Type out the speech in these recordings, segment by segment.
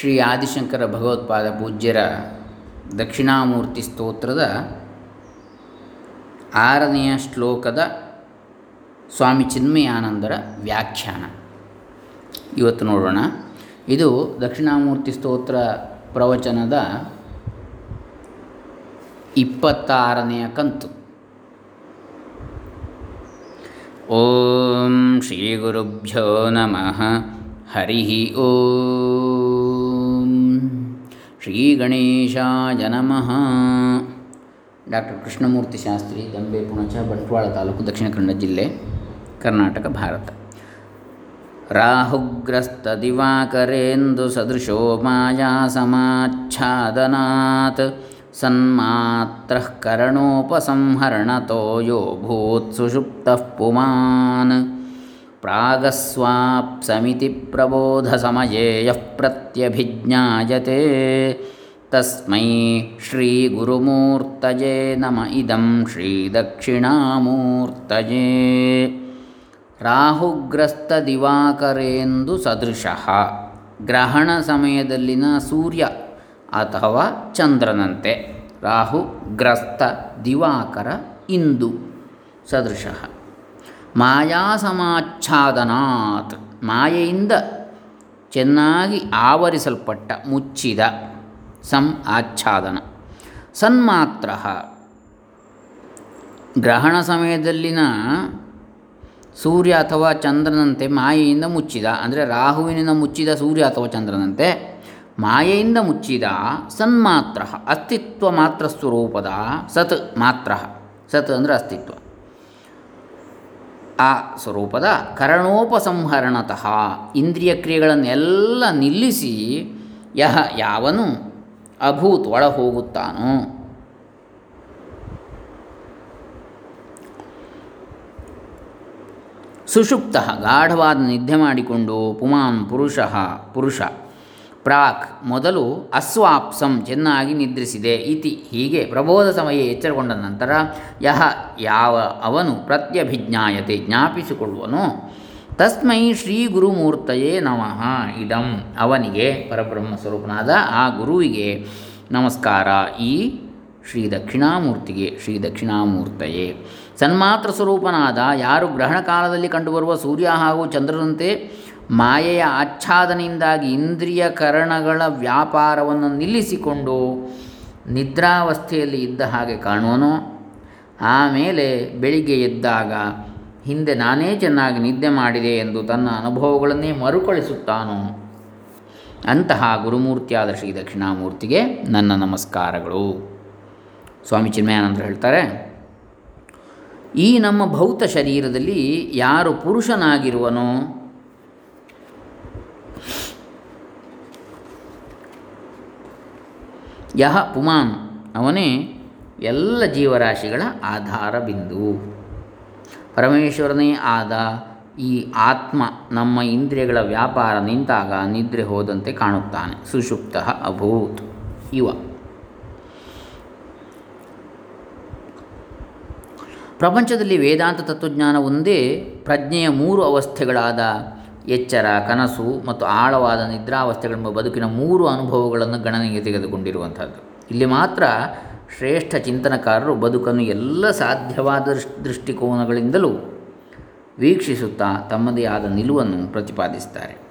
ಶ್ರೀ ಆದಿಶಂಕರ ಭಗವತ್ಪಾದ ಪೂಜ್ಯರ ದಕ್ಷಿಣಾಮೂರ್ತಿ ಸ್ತೋತ್ರದ ಆರನೆಯ ಶ್ಲೋಕದ ಸ್ವಾಮಿ ಚಿನ್ಮಯಾನಂದರ ವ್ಯಾಖ್ಯಾನ. ಇವತ್ತು ನೋಡೋಣ. ಇದು ದಕ್ಷಿಣಾಮೂರ್ತಿ ಸ್ತೋತ್ರ ಪ್ರವಚನದ ಇಪ್ಪತ್ತಾರನೆಯ ಕಂತು. ಓಂ ಶ್ರೀ ಗುರುಭ್ಯೋ ನಮಃ. ಹರಿ ಓಂ. ಶ್ರೀ ಗಣೇಶಾಯ ನಮಃ. ಡಾಕ್ಟರ್ ಕೃಷ್ಣಮೂರ್ತಿ ಶಾಸ್ತ್ರಿ, ದಂಬೆ, ಪುಣಚ, ಬಂಟ್ವಾಳ ತಾಲೂಕು, ದಕ್ಷಿಣ ಕನ್ನಡ ಜಿಲ್ಲೆ, ಕರ್ನಾಟಕ, ಭಾರತ. ರಾಹುಗ್ರಸ್ತದಿವಾಕರೇಂದು ಸದೃಶೋ ಮಾಯಾ ಸಮಾಚ್ಛಾದನಾತ್. ಸನ್ಮಾತ್ರ ಕರಣೋಪಸಂಹರಣತೋ ಯೋ ಭೂತ್ ಸುಷುಪ್ತಃ ಪುಮಾನ್. ಪ್ರಾಗಸ್ವಾಪ್ಸಮಿತಿ ಪ್ರಬೋಧಸಮಯೇ ಯಃ ಪ್ರತ್ಯಭಿಜ್ಞಾಯತೆ ತಸ್ಮೈ ಶ್ರೀಗುರುಮೂರ್ತಯೇ ನಮ ಇದಂ ಶ್ರೀದಕ್ಷಿಣಾಮೂರ್ತಯೇ ರಾಹುಗ್ರಸ್ತ ದಿವಾಕರೇಂದು ಸದೃಶಃ ಗ್ರಹಣ ಸಮಯದಲ್ಲಿನ ಸೂರ್ಯ ಅಥವಾ ಚಂದ್ರನಂತೆ ರಾಹುಗ್ರಸ್ತ ದಿವಾಕರ ಇಂದು ಸದೃಶಃ ಮಾಯಾ ಸಮಾಚ್ಛಾದನಾತ್ ಮಾಯೆಯಿಂದ ಚೆನ್ನಾಗಿ ಆವರಿಸಲ್ಪಟ್ಟ, ಮುಚ್ಚಿದ ಸಂ ಆಚ್ಛಾದನ. ಸನ್ಮಾತ್ರ. ಗ್ರಹಣ ಸಮಯದಲ್ಲಿನ ಸೂರ್ಯ ಅಥವಾ ಚಂದ್ರನಂತೆ ಮಾಯೆಯಿಂದ ಮುಚ್ಚಿದ, ಅಂದರೆ ರಾಹುವಿನಿಂದ ಮುಚ್ಚಿದ ಸೂರ್ಯ ಅಥವಾ ಚಂದ್ರನಂತೆ ಮಾಯೆಯಿಂದ ಮುಚ್ಚಿದ ಸನ್ಮಾತ್ರ. ಅಸ್ತಿತ್ವ ಮಾತ್ರ ಸ್ವರೂಪದ ಸತ್ ಮಾತ್ರ. ಸತ್ ಅಂದರೆ ಅಸ್ತಿತ್ವ. ಆ ಸ್ವರೂಪದ ಕರಣೋಪಸಂಹರಣತಃ ಇಂದ್ರಿಯ ಕ್ರಿಯೆಗಳನ್ನೆಲ್ಲ ನಿಲ್ಲಿಸಿ ಯಹ ಯಾವನು ಅಭೂತ್ ಒಳ ಹೋಗುತ್ತಾನೋ ಸುಷುಪ್ತ ಗಾಢವಾದ ನಿದ್ದೆ ಮಾಡಿಕೊಂಡು ಪುಮಾನ್ ಪುರುಷ ಪುರುಷ ಪ್ರಾಕ್ ಮೊದಲು ಅಸ್ವಾಪ್ಸಂ ಚೆನ್ನಾಗಿ ನಿದ್ರಿಸಿದೆ ಇತಿ ಹೀಗೆ ಪ್ರಬೋಧ ಸಮಯ ಎಚ್ಚರಗೊಂಡ ನಂತರ ಯಹ ಯಾವ ಅವನು ಪ್ರತ್ಯಭಿಜ್ಞಾಯತೆ ಜ್ಞಾಪಿಸಿಕೊಳ್ಳುವನು. ತಸ್ಮೈ ಶ್ರೀ ಗುರುಮೂರ್ತಯೇ ನಮಃ. ಇದಂ ಅವನಿಗೆ ಪರಬ್ರಹ್ಮ ಸ್ವರೂಪನಾದ ಆ ಗುರುವಿಗೆ ನಮಸ್ಕಾರ. ಈ ಶ್ರೀ ದಕ್ಷಿಣಾಮೂರ್ತಿಗೆ ಶ್ರೀ ದಕ್ಷಿಣಾಮೂರ್ತಯೇ. ಸನ್ಮಾತ್ರ ಸ್ವರೂಪನಾದ ಯಾರು ಗ್ರಹಣ ಕಾಲದಲ್ಲಿ ಕಂಡುಬರುವ ಸೂರ್ಯ ಹಾಗೂ ಚಂದ್ರನಂತೆ ಮಾಯೆಯ ಆಚ್ಛಾದನೆಯಿಂದಾಗಿ ಇಂದ್ರಿಯ ಕರಣಗಳ ವ್ಯಾಪಾರವನ್ನು ನಿಲ್ಲಿಸಿಕೊಂಡು ನಿದ್ರಾವಸ್ಥೆಯಲ್ಲಿ ಇದ್ದ ಹಾಗೆ ಕಾಣುವನು? ಆಮೇಲೆ ಬೆಳಿಗ್ಗೆ ಎದ್ದಾಗ, ಹಿಂದೆ ನಾನೇ ಚೆನ್ನಾಗಿ ನಿದ್ದೆ ಮಾಡಿದೆ ಎಂದು ತನ್ನ ಅನುಭವಗಳನ್ನೇ ಮರುಕಳಿಸುತ್ತಾನೋ? ಅಂತಹ ಗುರುಮೂರ್ತಿಯಾದ ಶ್ರೀ ದಕ್ಷಿಣಾಮೂರ್ತಿಗೆ ನನ್ನ ನಮಸ್ಕಾರಗಳು. ಸ್ವಾಮಿ ಚಿನ್ಮಯಾನಂದರು ಹೇಳ್ತಾರೆ, ಈ ನಮ್ಮ ಭೌತ ಶರೀರದಲ್ಲಿ ಯಾರು ಪುರುಷನಾಗಿರುವನೋ ಯಹ ಪುಮಾನ್. ಅವನೇ ಎಲ್ಲ ಜೀವರಾಶಿಗಳ ಆಧಾರ ಬಿಂದು ಪರಮೇಶ್ವರನೇ ಆದ ಈ ಆತ್ಮ ನಮ್ಮ ಇಂದ್ರಿಯಗಳ ವ್ಯಾಪಾರ ನಿಂತಾಗ ನಿದ್ರೆ ಹೋದಂತೆ ಕಾಣುತ್ತಾನೆ. ಸುಷುಪ್ತ ಅಭೂತ್. ಇವ. ಪ್ರಪಂಚದಲ್ಲಿ ವೇದಾಂತ ತತ್ವಜ್ಞಾನ ಒಂದೇ ಪ್ರಜ್ಞೆಯ ಮೂರು ಅವಸ್ಥೆಗಳಾದ ಎಚ್ಚರ, ಕನಸು ಮತ್ತು ಆಳವಾದ ನಿದ್ರಾವಸ್ಥೆಗಳೆಂಬ ಬದುಕಿನ ಮೂರು ಅನುಭವಗಳನ್ನು ಗಣನೆಗೆ ತೆಗೆದುಕೊಂಡಿರುವಂಥದ್ದು. ಇಲ್ಲಿ ಮಾತ್ರ ಶ್ರೇಷ್ಠ ಚಿಂತನಕಾರರು ಬದುಕನ್ನು ಎಲ್ಲ ಸಾಧ್ಯವಾದ ದೃಷ್ಟಿಕೋನಗಳಿಂದಲೂ ವೀಕ್ಷಿಸುತ್ತಾ ತಮ್ಮದೇ ಆದ ನಿಲುವನ್ನು ಪ್ರತಿಪಾದಿಸುತ್ತಾರೆ.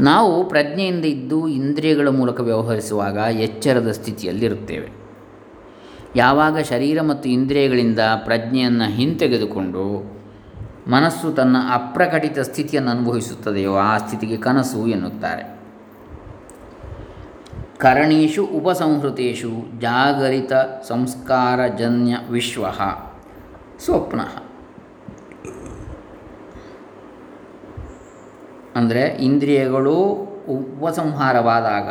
ನಾವು ಪ್ರಜ್ಞೆಯಿಂದ ಇದ್ದು ಇಂದ್ರಿಯಗಳ ಮೂಲಕ ವ್ಯವಹರಿಸುವಾಗ ಎಚ್ಚರದ ಸ್ಥಿತಿಯಲ್ಲಿರುತ್ತೇವೆ. ಯಾವಾಗ ಶರೀರ ಮತ್ತು ಇಂದ್ರಿಯಗಳಿಂದ ಪ್ರಜ್ಞೆಯನ್ನು ಹಿಂತೆಗೆದುಕೊಂಡು ಮನಸ್ಸು ತನ್ನ ಅಪ್ರಕಟಿತ ಸ್ಥಿತಿಯನ್ನು ಅನುಭವಿಸುತ್ತದೆಯೋ ಆ ಸ್ಥಿತಿಗೆ ಕನಸು ಎನ್ನುತ್ತಾರೆ. ಕರಣೀಷು ಉಪಸಂಹೃತೇಷು ಜಾಗರಿತ ಸಂಸ್ಕಾರಜನ್ಯ ವಿಶ್ವ ಸ್ವಪ್ನ. ಅಂದರೆ ಇಂದ್ರಿಯಗಳು ಉಪಸಂಹಾರವಾದಾಗ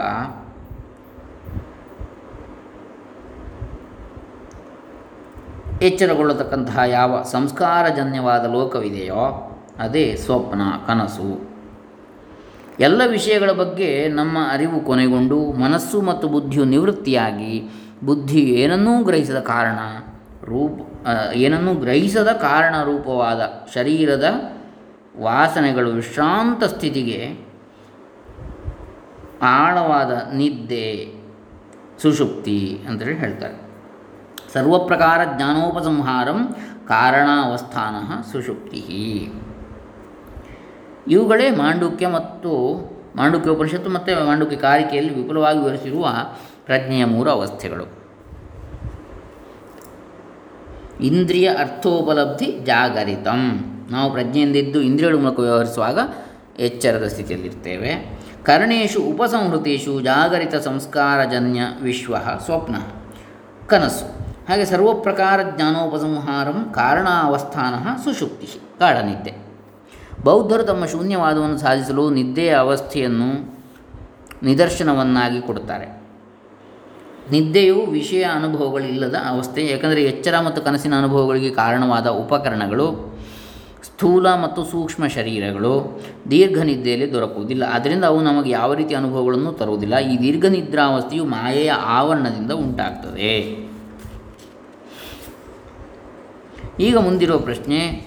ಎಚ್ಚರಗೊಳ್ಳತಕ್ಕಂತಹ ಯಾವ ಸಂಸ್ಕಾರಜನ್ಯವಾದ ಲೋಕವಿದೆಯೋ ಅದೇ ಸ್ವಪ್ನ, ಕನಸು. ಎಲ್ಲ ವಿಷಯಗಳ ಬಗ್ಗೆ ನಮ್ಮ ಅರಿವು ಕೊನೆಗೊಂಡು ಮನಸ್ಸು ಮತ್ತು ಬುದ್ಧಿಯು ನಿವೃತ್ತಿಯಾಗಿ ಬುದ್ಧಿ ಏನನ್ನೂ ಗ್ರಹಿಸದ ಕಾರಣ ರೂಪ ಏನನ್ನೂ ಗ್ರಹಿಸದ ಕಾರಣ ರೂಪವಾದ ಶರೀರದ ವಾಸನೆಗಳು ವಿಶ್ರಾಂತ ಸ್ಥಿತಿಗೆ ಆಳವಾದ ನಿದ್ದೆ, ಸುಷುಪ್ತಿ ಅಂತೇಳಿ ಹೇಳ್ತಾರೆ. ಸರ್ವಪ್ರಕಾರ ಜ್ಞಾನೋಪಸಂಹಾರಂ ಕಾರಣಾವಸ್ಥಾನ ಸುಷುಪ್ತಿ. ಇವುಗಳೇ ಮಾಂಡುಕ್ಯ ಮತ್ತು ಮಾಂಡುಕ್ಯ ಉಪನಿಷತ್ತು ಮತ್ತು ಮಾಂಡುಕ್ಯ ಕಾರಿಕೆಯಲ್ಲಿ ವಿಪುಲವಾಗಿ ವಿವರಿಸಿರುವ ಪ್ರಜ್ಞೆಯ ಮೂರು ಅವಸ್ಥೆಗಳು. ಇಂದ್ರಿಯ ಅರ್ಥೋಪಲಬ್ಧಿ ಜಾಗರಿತಂ. ನಾವು ಪ್ರಜ್ಞೆಯಿಂದಿದ್ದು ಇಂದ್ರಿಯಗಳ ಮೂಲಕ ವ್ಯವಹರಿಸುವಾಗ ಎಚ್ಚರದ ಸ್ಥಿತಿಯಲ್ಲಿರ್ತೇವೆ. ಕರ್ಣೇಶು ಉಪಸಂಹೃತೇಶು ಜಾಗರಿತ ಸಂಸ್ಕಾರಜನ್ಯ ವಿಶ್ವ ಸ್ವಪ್ನ ಕನಸು. ಹಾಗೆ ಸರ್ವಪ್ರಕಾರ ಜ್ಞಾನೋಪಸಂಹಾರಂ ಕಾರಣಾವಸ್ಥಾನ ಸುಷುಪ್ತಿ ಗಾಢನಿದ್ದೆ ಬೌದ್ಧರು ತಮ್ಮ ಶೂನ್ಯವಾದವನ್ನು ಸಾಧಿಸಲು ನಿದ್ದೆಯ ಅವಸ್ಥೆಯನ್ನು ನಿದರ್ಶನವನ್ನಾಗಿ ಕೊಡುತ್ತಾರೆ. ನಿದ್ದೆಯು ವಿಷಯ ಅನುಭವಗಳಿಲ್ಲದ ಅವಸ್ಥೆ, ಯಾಕಂದರೆ ಎಚ್ಚರ ಮತ್ತು ಕನಸಿನ ಅನುಭವಗಳಿಗೆ ಕಾರಣವಾದ ಉಪಕರಣಗಳು, ಸ್ಥೂಲ ಮತ್ತು ಸೂಕ್ಷ್ಮ ಶರೀರಗಳು ದೀರ್ಘ ನಿದ್ದೆಯಲ್ಲಿ ದೊರಕುವುದಿಲ್ಲ. ಅದರಿಂದ ಅವು ನಮಗೆ ಯಾವ ರೀತಿ ಅನುಭವಗಳನ್ನು ತರುವುದಿಲ್ಲ? ಈ ದೀರ್ಘ ನಿದ್ರಾವಸ್ಥೆಯು ಮಾಯೆಯ ಆವರಣದಿಂದ ಉಂಟಾಗ್ತದೆ. ಈಗ ಮುಂದಿರುವ ಪ್ರಶ್ನೆ,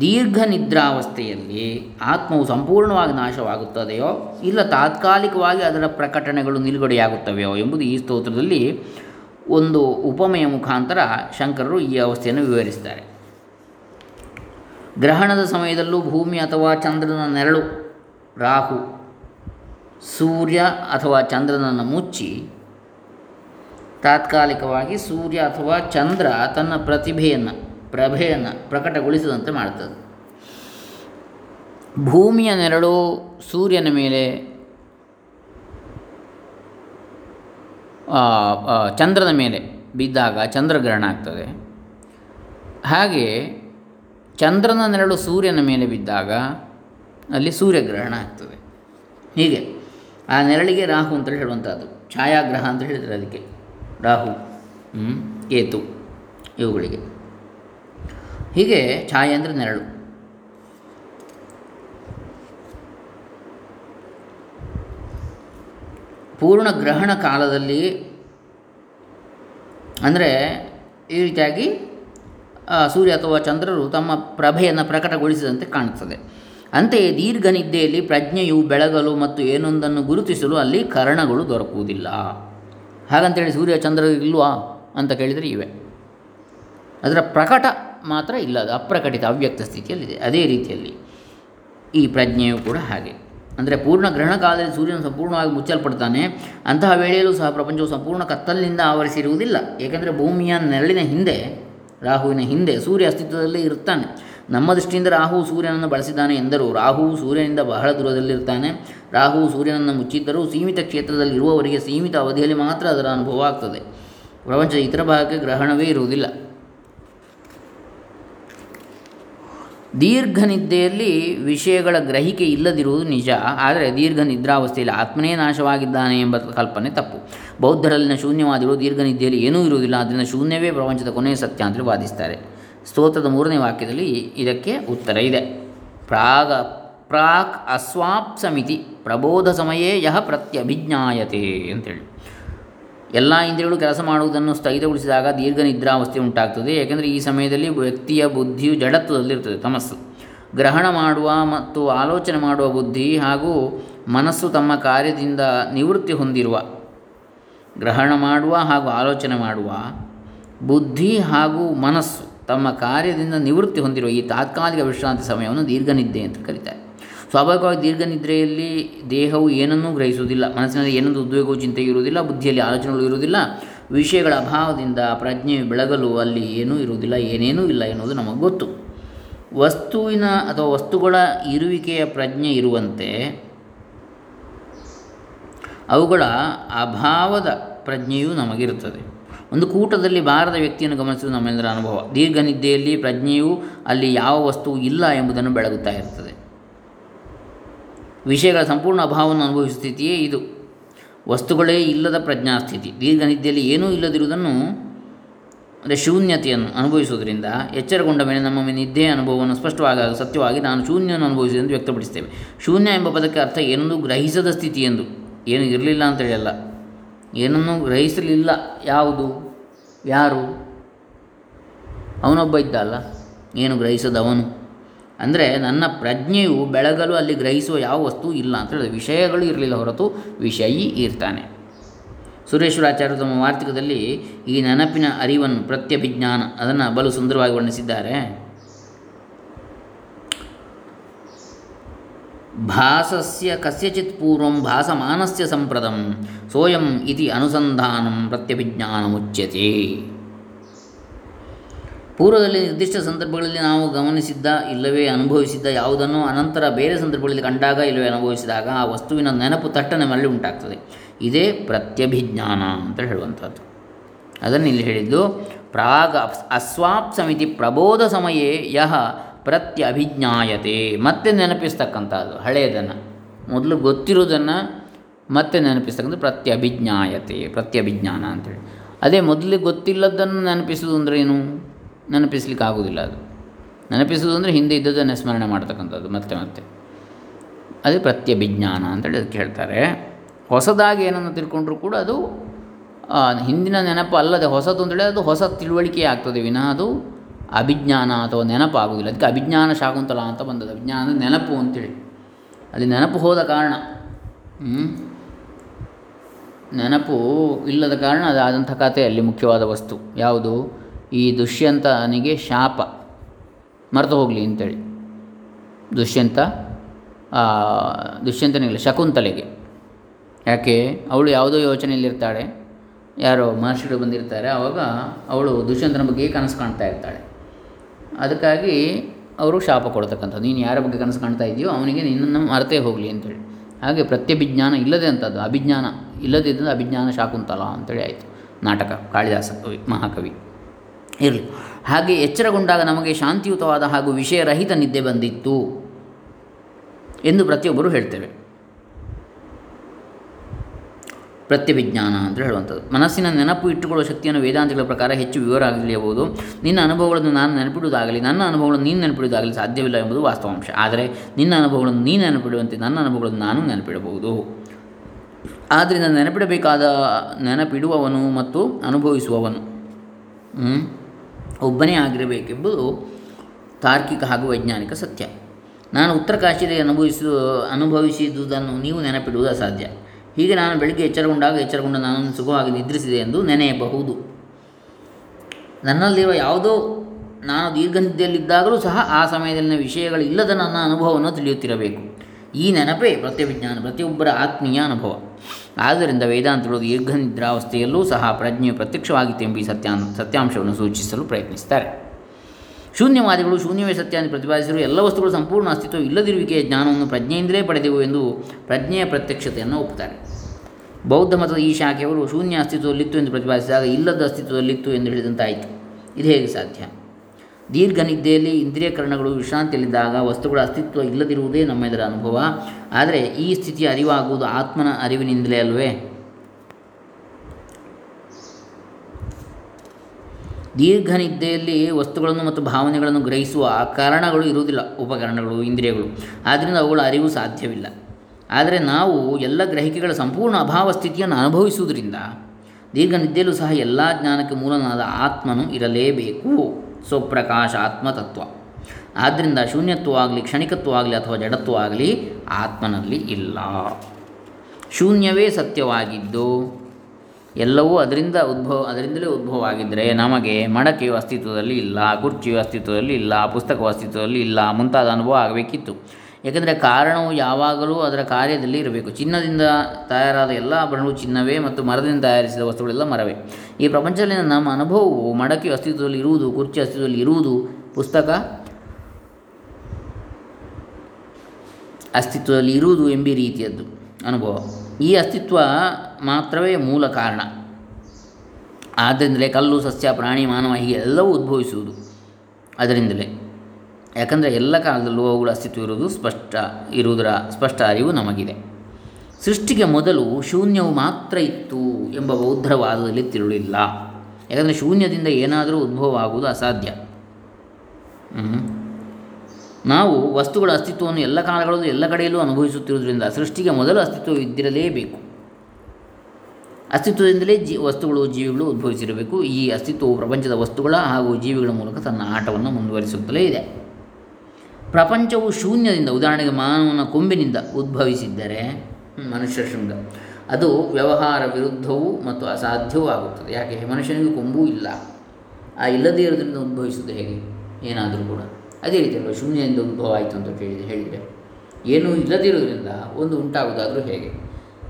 ದೀರ್ಘ ನಿದ್ರಾವಸ್ಥೆಯಲ್ಲಿ ಆತ್ಮವು ಸಂಪೂರ್ಣವಾಗಿ ನಾಶವಾಗುತ್ತದೆಯೋ, ಇಲ್ಲ ತಾತ್ಕಾಲಿಕವಾಗಿ ಅದರ ಪ್ರಕಟಣೆಗಳು ನಿಲುಗಡೆಯಾಗುತ್ತವೆಯೋ ಎಂಬುದು ಈ ಸ್ತೋತ್ರದಲ್ಲಿ ಒಂದು ಉಪಮೆಯ ಮುಖಾಂತರ ಶಂಕರರು ಈ ಅವಸ್ಥೆಯನ್ನು ವಿವರಿಸಿದ್ದಾರೆ. ಗ್ರಹಣದ ಸಮಯದಲ್ಲೂ ಭೂಮಿ ಅಥವಾ ಚಂದ್ರನ ನೆರಳು, ರಾಹು, ಸೂರ್ಯ ಅಥವಾ ಚಂದ್ರನನ್ನು ಮುಚ್ಚಿ ತಾತ್ಕಾಲಿಕವಾಗಿ ಸೂರ್ಯ ಅಥವಾ ಚಂದ್ರ ತನ್ನ ಪ್ರತಿಭೆಯನ್ನು, ಪ್ರಭೆಯನ್ನು ಪ್ರಕಟಗೊಳಿಸದಂತೆ ಮಾಡ್ತದೆ. ಭೂಮಿಯ ನೆರಳು ಸೂರ್ಯನ ಮೇಲೆ ಚಂದ್ರನ ಮೇಲೆ ಬಿದ್ದಾಗ ಚಂದ್ರಗ್ರಹಣ ಆಗ್ತದೆ. ಹಾಗೆ ಚಂದ್ರನ ನೆರಳು ಸೂರ್ಯನ ಮೇಲೆ ಬಿದ್ದಾಗ ಅಲ್ಲಿ ಸೂರ್ಯಗ್ರಹಣ ಆಗ್ತದೆ. ಹೀಗೆ ಆ ನೆರಳಿಗೆ ರಾಹು ಅಂತೇಳಿ ಹೇಳುವಂಥದ್ದು ಛಾಯಾಗ್ರಹ ಅಂತ ಹೇಳಿದರೆ ಅದಕ್ಕೆ. ರಾಹು ಕೇತು ಇವುಗಳಿಗೆ. ಹೀಗೆ ಛಾಯೆ ಅಂದರೆ ನೆರಳು. ಪೂರ್ಣ ಗ್ರಹಣ ಕಾಲದಲ್ಲಿ ಅಂದರೆ ಈ ರೀತಿಯಾಗಿ ಸೂರ್ಯ ಅಥವಾ ಚಂದ್ರರು ತಮ್ಮ ಪ್ರಭೆಯನ್ನು ಪ್ರಕಟಗೊಳಿಸಿದಂತೆ ಕಾಣುತ್ತದೆ ಅಂತೆಯೇ ದೀರ್ಘ ನಿದ್ದೆಯಲ್ಲಿ ಪ್ರಜ್ಞೆಯು ಬೆಳಗಲು ಮತ್ತು ಏನೊಂದನ್ನು ಗುರುತಿಸಲು ಅಲ್ಲಿ ಕರಣಗಳು ದೊರಕುವುದಿಲ್ಲ. ಹಾಗಂತೇಳಿ ಸೂರ್ಯ ಚಂದ್ರ ಇಲ್ವಾ ಅಂತ ಕೇಳಿದರೆ ಇವೆ. ಅದರ ಪ್ರಕಟ ಮಾತ್ರ ಇಲ್ಲ, ಅದು ಅಪ್ರಕಟಿತ, ಅವ್ಯಕ್ತ ಸ್ಥಿತಿಯಲ್ಲಿದೆ, ಅದೇ ರೀತಿಯಲ್ಲಿ. ಈ ಪ್ರಜ್ಞೆಯು ಕೂಡ ಹಾಗೆ. ಅಂದರೆ ಪೂರ್ಣ ಗ್ರಹಣ ಕಾಲದಲ್ಲಿ ಸೂರ್ಯನು ಸಂಪೂರ್ಣವಾಗಿ ಮುಚ್ಚಲ್ಪಡ್ತಾನೆ, ಅಂತಹ ವೇಳೆಯಲ್ಲೂ ಸಹ ಪ್ರಪಂಚವು ಸಂಪೂರ್ಣ ಕತ್ತಲಿನಿಂದ ಆವರಿಸಿರುವುದಿಲ್ಲ. ಏಕೆಂದರೆ ಭೂಮಿಯ ನೆರಳಿನ ಹಿಂದೆ, ರಾಹುವಿನ ಹಿಂದೆ ಸೂರ್ಯ ಅಸ್ತಿತ್ವದಲ್ಲೇ ಇರುತ್ತಾನೆ ನಮ್ಮ ದೃಷ್ಟಿಯಿಂದ ರಾಹು ಸೂರ್ಯನನ್ನು ಬಳಸಿದ್ದಾನೆ ಎಂದರು. ರಾಹು ಸೂರ್ಯನಿಂದ ಬಹಳ ದೂರದಲ್ಲಿರ್ತಾನೆ. ರಾಹು ಸೂರ್ಯನನ್ನು ಮುಚ್ಚಿದ್ದರೂ ಸೀಮಿತ ಕ್ಷೇತ್ರದಲ್ಲಿ ಇರುವವರಿಗೆ ಸೀಮಿತ ಅವಧಿಯಲ್ಲಿ ಮಾತ್ರ ಅದರ ಅನುಭವ ಆಗ್ತದೆ. ಪ್ರಪಂಚದ ಇತರ ಭಾಗಕ್ಕೆ ಗ್ರಹಣವೇ ಇರುವುದಿಲ್ಲ. ದೀರ್ಘ ನಿದ್ದೆಯಲ್ಲಿ ವಿಷಯಗಳ ಗ್ರಹಿಕೆ ಇಲ್ಲದಿರುವುದು ನಿಜ. ಆದರೆ ದೀರ್ಘ ನಿದ್ರಾವಸ್ಥೆಯಲ್ಲಿ ಆತ್ಮನೇ ನಾಶವಾಗಿದ್ದಾನೆ ಎಂಬ ಕಲ್ಪನೆ ತಪ್ಪು. ಬೌದ್ಧರಲ್ಲಿನ ಶೂನ್ಯವಾದಿಗಳು ದೀರ್ಘ ನಿದ್ದೆಯಲ್ಲಿ ಏನೂ ಇರುವುದಿಲ್ಲ. ಆದ್ದರಿಂದ ಶೂನ್ಯವೇ ಪ್ರಪಂಚದ ಕೊನೆಯ ಸತ್ಯ ಅಂತೇಳಿ ವಾದಿಸ್ತಾರೆ. ಸ್ತೋತ್ರದ ಮೂರನೇ ವಾಕ್ಯದಲ್ಲಿ ಇದಕ್ಕೆ ಉತ್ತರ ಇದೆ. ಪ್ರಾಗ, ಪ್ರಾಕ್ ಅಸ್ವಾಪ್ ಸಮಿತಿ ಪ್ರಬೋಧ ಸಮಯೇ ಯಹ ಪ್ರತ್ಯಭಿಜ್ಞಾಯತೆ ಅಂತೇಳಿ. ಎಲ್ಲ ಇಂದ್ರಿಯಗಳು ಕೆಲಸ ಮಾಡುವುದನ್ನು ಸ್ಥಗಿತಗೊಳಿಸಿದಾಗ ದೀರ್ಘ ನಿದ್ರಾವಸ್ಥೆ ಉಂಟಾಗ್ತದೆ. ಏಕೆಂದರೆ ಈ ಸಮಯದಲ್ಲಿ ವ್ಯಕ್ತಿಯ ಬುದ್ಧಿಯು ಜಡತ್ವದಲ್ಲಿರ್ತದೆ, ತಮಸ್ಸು. ಗ್ರಹಣ ಮಾಡುವ ಮತ್ತು ಆಲೋಚನೆ ಮಾಡುವ ಬುದ್ಧಿ ಹಾಗೂ ಮನಸ್ಸು ತಮ್ಮ ಕಾರ್ಯದಿಂದ ನಿವೃತ್ತಿ ಹೊಂದಿರುವ, ಗ್ರಹಣ ಮಾಡುವ ಹಾಗೂ ಆಲೋಚನೆ ಮಾಡುವ ಬುದ್ಧಿ ಹಾಗೂ ಮನಸ್ಸು ತಮ್ಮ ಕಾರ್ಯದಿಂದ ನಿವೃತ್ತಿ ಹೊಂದಿರುವ ಈ ತಾತ್ಕಾಲಿಕ ವಿಶ್ರಾಂತಿ ಸಮಯವನ್ನು ದೀರ್ಘನಿದ್ದೆ ಅಂತ ಕರೀತಾರೆ. ಸ್ವಾಭಾವಿಕವಾಗಿ ದೀರ್ಘ ನಿದ್ರೆಯಲ್ಲಿ ದೇಹವು ಏನನ್ನೂ ಗ್ರಹಿಸುವುದಿಲ್ಲ, ಮನಸ್ಸಿನಲ್ಲಿ ಏನೊಂದು ಉದ್ವೇಗವು ಚಿಂತೆ ಇರುವುದಿಲ್ಲ, ಬುದ್ಧಿಯಲ್ಲಿ ಆಲೋಚನೆಗಳು ಇರುವುದಿಲ್ಲ, ವಿಷಯಗಳ ಅಭಾವದಿಂದ ಪ್ರಜ್ಞೆ ಬೆಳಗಲು ಅಲ್ಲಿ ಏನೂ ಇರುವುದಿಲ್ಲ, ಏನೇನೂ ಇಲ್ಲ ಎನ್ನುವುದು ನಮಗೆ ಗೊತ್ತು. ವಸ್ತುವಿನ ಅಥವಾ ವಸ್ತುಗಳ ಇರುವಿಕೆಯ ಪ್ರಜ್ಞೆ ಇರುವಂತೆ ಅವುಗಳ ಅಭಾವದ ಪ್ರಜ್ಞೆಯೂ ನಮಗಿರುತ್ತದೆ. ಒಂದು ಕೂಟದಲ್ಲಿ ಬಾರದ ವ್ಯಕ್ತಿಯನ್ನು ಗಮನಿಸುವುದು ನಮ್ಮೆಲ್ಲರ ಅನುಭವ. ದೀರ್ಘ ನಿದ್ದೆಯಲ್ಲಿ ಪ್ರಜ್ಞೆಯು ಅಲ್ಲಿ ಯಾವ ವಸ್ತು ಇಲ್ಲ ಎಂಬುದನ್ನು ಬೆಳಗುತ್ತಾ ಇರ್ತದೆ ವಿಷಯಗಳ ಸಂಪೂರ್ಣ ಅಭಾವವನ್ನು ಅನುಭವಿಸುವ ಸ್ಥಿತಿಯೇ ಇದು. ವಸ್ತುಗಳೇ ಇಲ್ಲದ ಪ್ರಜ್ಞಾಸ್ಥಿತಿ. ದೀರ್ಘ ನಿದ್ದೆಯಲ್ಲಿ ಏನೂ ಇಲ್ಲದಿರುವುದನ್ನು ಅಂದರೆ ಶೂನ್ಯತೆಯನ್ನು ಅನುಭವಿಸುವುದರಿಂದ ಎಚ್ಚರಗೊಂಡ ಮೇಲೆ ನಮ್ಮ ನಿದ್ದೆಯ ಅನುಭವವನ್ನು ಸ್ಪಷ್ಟವಾಗಿ ಸತ್ಯವಾಗಿ ನಾನು ಶೂನ್ಯವನ್ನು ಅನುಭವಿಸಿದೆ ಎಂದು ವ್ಯಕ್ತಪಡಿಸ್ತೇವೆ ಶೂನ್ಯ ಎಂಬ ಪದಕ್ಕೆ ಅರ್ಥ ಏನೊಂದು ಗ್ರಹಿಸದ ಸ್ಥಿತಿ ಎಂದು. ಏನು ಇರಲಿಲ್ಲ ಅಂತ ಹೇಳಲ್ಲ. ಏನನ್ನೂ ಗ್ರಹಿಸಲಿಲ್ಲ. ಯಾವುದು? ಯಾರು? ಅವನೊಬ್ಬ ಇದ್ದ ಅಲ್ಲ ಏನು ಗ್ರಹಿಸದವನು? ಅಂದರೆ ನನ್ನ ಪ್ರಜ್ಞೆಯು ಬೆಳಗಲು ಅಲ್ಲಿ ಗ್ರಹಿಸುವ ಯಾವ ವಸ್ತು ಇಲ್ಲ ಅಂತ ಹೇಳಿದ್ರೆ ವಿಷಯಗಳು ಇರಲಿಲ್ಲ ಹೊರತು ವಿಷಯಿ ಇರ್ತಾನೆ. ಸುರೇಶ್ವರಾಚಾರ್ಯ ತಮ್ಮ ವಾರ್ತಿಕದಲ್ಲಿ ಈ ನೆನಪಿನ ಅರಿವನ್ನು ಪ್ರತ್ಯಭಿಜ್ಞಾನ, ಅದನ್ನು ಬಲು ಸುಂದರವಾಗಿ ವರ್ಣಿಸಿದ್ದಾರೆ. ಭಾಸಸ್ಯ ಕಸ್ಯಚಿತ್ ಪೂರ್ವಂ ಭಾಸಮಾನಸ್ಯ ಸಂಪ್ರದಂ ಸೋಯಂ ಇತಿ ಅನುಸಂಧಾನಂ ಪ್ರತ್ಯಭಿಜ್ಞಾನಮುಚ್ಯತೆ ಪೂರ್ವದಲ್ಲಿ ನಿರ್ದಿಷ್ಟ ಸಂದರ್ಭಗಳಲ್ಲಿ ನಾವು ಗಮನಿಸಿದ್ದ ಇಲ್ಲವೇ ಅನುಭವಿಸಿದ್ದ ಯಾವುದನ್ನು ಅನಂತರ ಬೇರೆ ಸಂದರ್ಭಗಳಲ್ಲಿ ಕಂಡಾಗ ಇಲ್ಲವೇ ಅನುಭವಿಸಿದಾಗ ಆ ವಸ್ತುವಿನ ನೆನಪು ತಟ್ಟನೆ ಮರಳಿ ಉಂಟಾಗ್ತದೆ. ಇದೇ ಪ್ರತ್ಯಭಿಜ್ಞಾನ ಅಂತ ಹೇಳುವಂಥದ್ದು. ಅದನ್ನು ಇಲ್ಲಿ ಹೇಳಿದ್ದು, ಪ್ರಾಗ ಅಸ್ವಾಪ್ ಸಮಿತಿ ಪ್ರಬೋಧ ಸಮಯೇ ಯಹ ಪ್ರತ್ಯಭಿಜ್ಞಾಯತೆ. ಮತ್ತೆ ನೆನಪಿಸ್ತಕ್ಕಂಥದ್ದು ಹಳೆಯದನ್ನು ಮೊದಲು ಗೊತ್ತಿರೋದನ್ನು ಮತ್ತೆ ನೆನಪಿಸ್ತಕ್ಕಂಥ ಪ್ರತ್ಯಭಿಜ್ಞಾಯತೆ, ಪ್ರತ್ಯಭಿಜ್ಞಾನ ಅಂತೇಳಿ. ಅದೇ ಮೊದಲು ಗೊತ್ತಿಲ್ಲದನ್ನು ನೆನಪಿಸೋದು ಅಂದರೆ ಏನು? ನೆನಪಿಸ್ಲಿಕ್ಕೆ ಆಗೋದಿಲ್ಲ ಅದು. ನೆನಪಿಸೋದು ಅಂದರೆ ಹಿಂದೆ ಇದ್ದದನ್ನು ಸ್ಮರಣೆ ಮಾಡ್ತಕ್ಕಂಥದ್ದು, ಮತ್ತೆ ಮತ್ತೆ. ಅದೇ ಪ್ರತ್ಯಭಿಜ್ಞಾನ ಅಂತೇಳಿ ಅದಕ್ಕೆ ಹೇಳ್ತಾರೆ. ಹೊಸದಾಗಿ ಏನನ್ನು ತಿಳ್ಕೊಂಡ್ರೂ ಕೂಡ ಅದು ಹಿಂದಿನ ನೆನಪು ಅಲ್ಲದೆ ಹೊಸದು ಅಂತೇಳಿ ಅದು ಹೊಸ ತಿಳುವಳಿಕೆ ಆಗ್ತದೆ. ವಿನಃ ಅದು ಅಭಿಜ್ಞಾನ ಅಥವಾ ನೆನಪಾಗುವುದಿಲ್ಲ. ಅದಕ್ಕೆ ಅಭಿಜ್ಞಾನ ಶಾಕುಂತಲ ಅಂತ ಬಂದದ್ದು. ಅಭಿಜ್ಞಾನ ಅಂದರೆ ನೆನಪು ಅಂತೇಳಿ. ಅಲ್ಲಿ ನೆನಪು ಹೋದ ಕಾರಣ ನೆನಪು ಇಲ್ಲದ ಕಾರಣ ಅದಾದಂಥ ಕಥೆ ಅಲ್ಲಿ ಮುಖ್ಯವಾದ ವಸ್ತು. ಯಾವುದು? ಈ ದುಷ್ಯಂತನಿಗೆ ಶಾಪ. ಮರೆತು ಹೋಗಲಿ ಅಂತೇಳಿ. ದುಷ್ಯಂತ ಆ, ದುಷ್ಯಂತನಿಗಿಲ್ಲ ಶಕುಂತಲೆಗೆ. ಯಾಕೆ? ಅವಳು ಯಾವುದೋ ಯೋಚನೆಯಲ್ಲಿರ್ತಾಳೆ. ಯಾರೋ ಮಹರ್ಷಿಗಳು ಬಂದಿರ್ತಾರೆ. ಆವಾಗ ಅವಳು ದುಷ್ಯಂತನ ಬಗ್ಗೆ ಕನಸು ಕಾಣ್ತಾ ಇರ್ತಾಳೆ. ಅದಕ್ಕಾಗಿ ಅವರು ಶಾಪ ಕೊಡ್ತಕ್ಕಂಥದ್ದು. ನೀನು ಯಾರ ಬಗ್ಗೆ ಕನಸು ಕಾಣ್ತಾ ಇದೆಯೋ ಅವನಿಗೆ ನಿನ್ನನ್ನು ಮರೆತೇ ಹೋಗಲಿ ಅಂತೇಳಿ. ಹಾಗೆ ಪ್ರತ್ಯಭಿಜ್ಞಾನ ಇಲ್ಲದೆ ಅಂಥದ್ದು ಅಭಿಜ್ಞಾನ ಇಲ್ಲದಿದ್ದರೆ ಅಭಿಜ್ಞಾನ ಶಾಕುಂತಲ ಅಂತೇಳಿ ಆಯಿತು. ನಾಟಕ, ಕಾಳಿದಾಸ ಕವಿ, ಮಹಾಕವಿ. ಇರಲಿ. ಹಾಗೆ ಎಚ್ಚರಗೊಂಡಾಗ ನಮಗೆ ಶಾಂತಿಯುತವಾದ ಹಾಗೂ ವಿಷಯರಹಿತ ನಿದ್ದೆ ಬಂದಿತ್ತು ಎಂದು ಪ್ರತಿಯೊಬ್ಬರು ಹೇಳ್ತೇವೆ. ಪ್ರತ್ಯಭಿಜ್ಞಾನ ಅಂತ ಹೇಳುವಂಥದ್ದು. ಮನಸ್ಸಿನ ನೆನಪು ಇಟ್ಟುಕೊಳ್ಳುವ ಶಕ್ತಿಯನ್ನು ವೇದಾಂತಗಳ ಪ್ರಕಾರ ಹೆಚ್ಚು ವಿವರ ಆಗಲಿಯಬಹುದು ನಿನ್ನ ಅನುಭವಗಳನ್ನು ನಾನು ನೆನಪಿಡುವುದಾಗಲಿ, ನನ್ನ ಅನುಭವಗಳನ್ನು ನೀನು ನೆನಪಿಡುವುದಾಗಲಿ ಸಾಧ್ಯವಿಲ್ಲ ಎಂಬುದು ವಾಸ್ತವಾಂಶ. ಆದರೆ ನಿನ್ನ ಅನುಭವಗಳನ್ನು ನೀನು ನೆನಪಿಡುವಂತೆ ನನ್ನ ಅನುಭವಗಳನ್ನು ನಾನು ನೆನಪಿಡಬಹುದು. ಆದ್ದರಿಂದ ನೆನಪಿಡಬೇಕಾದ ನೆನಪಿಡುವವನು ಮತ್ತು ಅನುಭವಿಸುವವನು? ಒಬ್ಬನೇ ಆಗಿರಬೇಕೆಂಬುದು ತಾರ್ಕಿಕ ಹಾಗೂ ವೈಜ್ಞಾನಿಕ ಸತ್ಯ. ನಾನು ಉತ್ತರ ಕಾಶಿಯಲ್ಲಿ ಅನುಭವಿಸು, ಅನುಭವಿಸಿದುದನ್ನು ನೀವು ನೆನಪಿಡುವುದು ಅಸಾಧ್ಯ. ಹೀಗೆ ನಾನು ಬೆಳಿಗ್ಗೆ ಎಚ್ಚರಗೊಂಡಾಗ ಎಚ್ಚರಗೊಂಡ ನಾನು ಸುಖವಾಗಿ ನಿದ್ರಿಸಿದೆ ಎಂದು ನೆನೆಯಬಹುದು. ನನ್ನಲ್ಲಿರುವ ಯಾವುದೋ ನಾನು ದೀರ್ಘನಿದ್ದೆಯಲ್ಲಿದ್ದಾಗಲೂ ಸಹ ಆ ಸಮಯದಲ್ಲಿನ ವಿಷಯಗಳಿಲ್ಲದ ನನ್ನ ಅನುಭವವನ್ನು ತಿಳಿಯುತ್ತಿರಬೇಕು. ಈ ನೆನಪೇ ಪ್ರತ್ಯವಿಜ್ಞಾನ ಪ್ರತಿಯೊಬ್ಬರ ಆತ್ಮೀಯ ಅನುಭವ. ಆದ್ದರಿಂದ ವೇದಾಂತಗಳು ದೀರ್ಘನಿದ್ರಾವಸ್ಥೆಯಲ್ಲೂ ಸಹ ಪ್ರಜ್ಞೆಯು ಪ್ರತ್ಯಕ್ಷವಾಗಿತ್ತು ಎಂಬ ಈ ಸತ್ಯಾಂ ಸತ್ಯಾಂಶವನ್ನು ಸೂಚಿಸಲು ಪ್ರಯತ್ನಿಸುತ್ತಾರೆ. ಶೂನ್ಯವಾದಿಗಳು ಶೂನ್ಯವೇ ಸತ್ಯ ಎಂದು ಪ್ರತಿಪಾದಿಸಿರುವ ಎಲ್ಲ ವಸ್ತುಗಳು ಸಂಪೂರ್ಣ ಅಸ್ತಿತ್ವ ಇಲ್ಲದಿರುವಿಕೆಯ ಜ್ಞಾನವನ್ನು ಪ್ರಜ್ಞೆಯಿಂದಲೇ ಪಡೆದೆವು ಎಂದು ಪ್ರಜ್ಞೆಯ ಪ್ರತ್ಯಕ್ಷತೆಯನ್ನು ಒಪ್ಪುತ್ತಾರೆ. ಬೌದ್ಧ ಮತದ ಈ ಶಾಖೆಯವರು ಶೂನ್ಯ ಅಸ್ತಿತ್ವದಲ್ಲಿತ್ತು ಎಂದು ಪ್ರತಿಪಾದಿಸಿದಾಗ ಇಲ್ಲದ ಅಸ್ತಿತ್ವದಲ್ಲಿತ್ತು ಎಂದು ಹೇಳಿದಂತಾಯಿತು. ಇದು ಹೇಗೆ ಸಾಧ್ಯ? ದೀರ್ಘ ನಿದ್ದೆಯಲ್ಲಿ ಇಂದ್ರಿಯಕರಣಗಳು ವಿಶ್ರಾಂತಿಯಲ್ಲಿದ್ದಾಗ ವಸ್ತುಗಳ ಅಸ್ತಿತ್ವ ಇಲ್ಲದಿರುವುದೇ ಇದರ ಅನುಭವ. ಆದರೆ ಈ ಸ್ಥಿತಿಯ ಅರಿವಾಗುವುದು ಆತ್ಮನ ಅರಿವಿನಿಂದಲೇ ಅಲ್ವೇ? ದೀರ್ಘ ನಿದ್ದೆಯಲ್ಲಿ ವಸ್ತುಗಳನ್ನು ಮತ್ತು ಭಾವನೆಗಳನ್ನು ಗ್ರಹಿಸುವ ಕಾರಣಗಳು ಇರುವುದಿಲ್ಲ, ಉಪಕರಣಗಳು, ಇಂದ್ರಿಯಗಳು. ಆದ್ದರಿಂದ ಅವುಗಳ ಅರಿವು ಸಾಧ್ಯವಿಲ್ಲ. ಆದರೆ ನಾವು ಎಲ್ಲ ಗ್ರಹಿಕೆಗಳ ಸಂಪೂರ್ಣ ಅಭಾವ ಸ್ಥಿತಿಯನ್ನು ಅನುಭವಿಸುವುದರಿಂದ ದೀರ್ಘ ನಿದ್ದೆಯಲ್ಲೂ ಸಹ ಎಲ್ಲ ಜ್ಞಾನಕ್ಕೆ ಮೂಲನಾದ ಆತ್ಮನು ಇರಲೇಬೇಕು. ಸ್ವಪ್ರಕಾಶ ಆತ್ಮತತ್ವ. ಆದ್ದರಿಂದ ಕ್ಷಣಿಕತ್ವ ಆಗಲಿ ಅಥವಾ ಜಡತ್ವ ಆಗಲಿ ಆತ್ಮನಲ್ಲಿ ಇಲ್ಲ. ಶೂನ್ಯವೇ ಸತ್ಯವಾಗಿದ್ದು ಎಲ್ಲವೂ ಅದರಿಂದ ಉದ್ಭವ, ಅದರಿಂದಲೇ ಉದ್ಭವ ಆಗಿದ್ದರೆ ನಮಗೆ ಮಡಕೆಯು ಅಸ್ತಿತ್ವದಲ್ಲಿ ಇಲ್ಲ, ಕುರ್ಚಿಯು ಅಸ್ತಿತ್ವದಲ್ಲಿ ಇಲ್ಲ, ಪುಸ್ತಕವು ಅಸ್ತಿತ್ವದಲ್ಲಿ ಇಲ್ಲ, ಮುಂತಾದ ಅನುಭವ ಆಗಬೇಕಿತ್ತು. ಏಕೆಂದರೆ ಕಾರಣವು ಯಾವಾಗಲೂ ಅದರ ಕಾರ್ಯದಲ್ಲಿ ಇರಬೇಕು. ಚಿನ್ನದಿಂದ ತಯಾರಾದ ಎಲ್ಲ ಆಭರಣಗಳು ಚಿನ್ನವೇ ಮತ್ತು ಮರದಿಂದ ತಯಾರಿಸಿದ ವಸ್ತುಗಳೆಲ್ಲ ಮರವೇ. ಈ ಪ್ರಪಂಚದಲ್ಲಿನ ನಮ್ಮ ಅನುಭವವು ಮಡಕೆ ಅಸ್ತಿತ್ವದಲ್ಲಿ ಇರುವುದು, ಕುರ್ಚಿ ಅಸ್ತಿತ್ವದಲ್ಲಿ ಇರುವುದು, ಪುಸ್ತಕ ಅಸ್ತಿತ್ವದಲ್ಲಿ ಇರುವುದು ಎಂಬ ರೀತಿಯದ್ದು ಅನುಭವ. ಈ ಅಸ್ತಿತ್ವ ಮಾತ್ರವೇ ಮೂಲ ಕಾರಣ. ಆದ್ದರಿಂದಲೇ ಕಲ್ಲು, ಸಸ್ಯ, ಪ್ರಾಣಿ, ಮಾನವ ಹೀಗೆ ಎಲ್ಲವೂ ಉದ್ಭವಿಸುವುದು ಅದರಿಂದಲೇ. ಯಾಕಂದರೆ ಎಲ್ಲ ಕಾಲದಲ್ಲೂ ಅವುಗಳ ಅಸ್ತಿತ್ವ ಇರುವುದು ಸ್ಪಷ್ಟ, ಇರುವುದರ ಸ್ಪಷ್ಟ ಅರಿವು ನಮಗಿದೆ. ಸೃಷ್ಟಿಗೆ ಮೊದಲು ಶೂನ್ಯವು ಮಾತ್ರ ಇತ್ತು ಎಂಬ ಬೌದ್ಧರ ವಾದದಲ್ಲಿ ತಿರುಳಿಲ್ಲ. ಯಾಕಂದರೆ ಶೂನ್ಯದಿಂದ ಏನಾದರೂ ಉದ್ಭವ ಆಗುವುದು ಅಸಾಧ್ಯ ನಾವು ವಸ್ತುಗಳ ಅಸ್ತಿತ್ವವನ್ನು ಎಲ್ಲ ಕಾಲಗಳಲ್ಲೂ ಎಲ್ಲ ಕಡೆಯಲ್ಲೂ ಅನುಭವಿಸುತ್ತಿರುವುದರಿಂದ ಸೃಷ್ಟಿಗೆ ಮೊದಲು ಅಸ್ತಿತ್ವ ಇದ್ದಿರಲೇಬೇಕು. ಅಸ್ತಿತ್ವದಿಂದಲೇ ಜೀ, ವಸ್ತುಗಳು, ಜೀವಿಗಳು ಉದ್ಭವಿಸಿರಬೇಕು. ಈ ಅಸ್ತಿತ್ವವು ಪ್ರಪಂಚದ ವಸ್ತುಗಳ ಹಾಗೂ ಜೀವಿಗಳ ಮೂಲಕ ತನ್ನ ಆಟವನ್ನು ಮುಂದುವರಿಸುತ್ತಲೇ ಇದೆ. ಪ್ರಪಂಚವು ಶೂನ್ಯದಿಂದ, ಉದಾಹರಣೆಗೆ ಮಾನವನ ಕೊಂಬಿನಿಂದ ಉದ್ಭವಿಸಿದ್ದರೆ ಮನುಷ್ಯ ಶೃಂಗ. ಅದು ವ್ಯವಹಾರ ವಿರುದ್ಧವೂ ಮತ್ತು ಅಸಾಧ್ಯವೂ ಆಗುತ್ತದೆ. ಯಾಕೆ? ಮನುಷ್ಯನಿಗೆ ಕೊಂಬೂ ಇಲ್ಲ. ಆ ಇಲ್ಲದೇ ಇರೋದ್ರಿಂದ ಉದ್ಭವಿಸುವುದು ಹೇಗೆ? ಏನಾದರೂ ಕೂಡ. ಅದೇ ರೀತಿ ಅಲ್ವ? ಶೂನ್ಯದಿಂದ ಉದ್ಭವ ಆಯಿತು ಅಂತ ಹೇಳಿದೆ ಹೇಳಿದರೆ. ಏನೂ ಇಲ್ಲದಿರೋದ್ರಿಂದ ಒಂದು ಉಂಟಾಗುವುದಾದರೂ ಹೇಗೆ?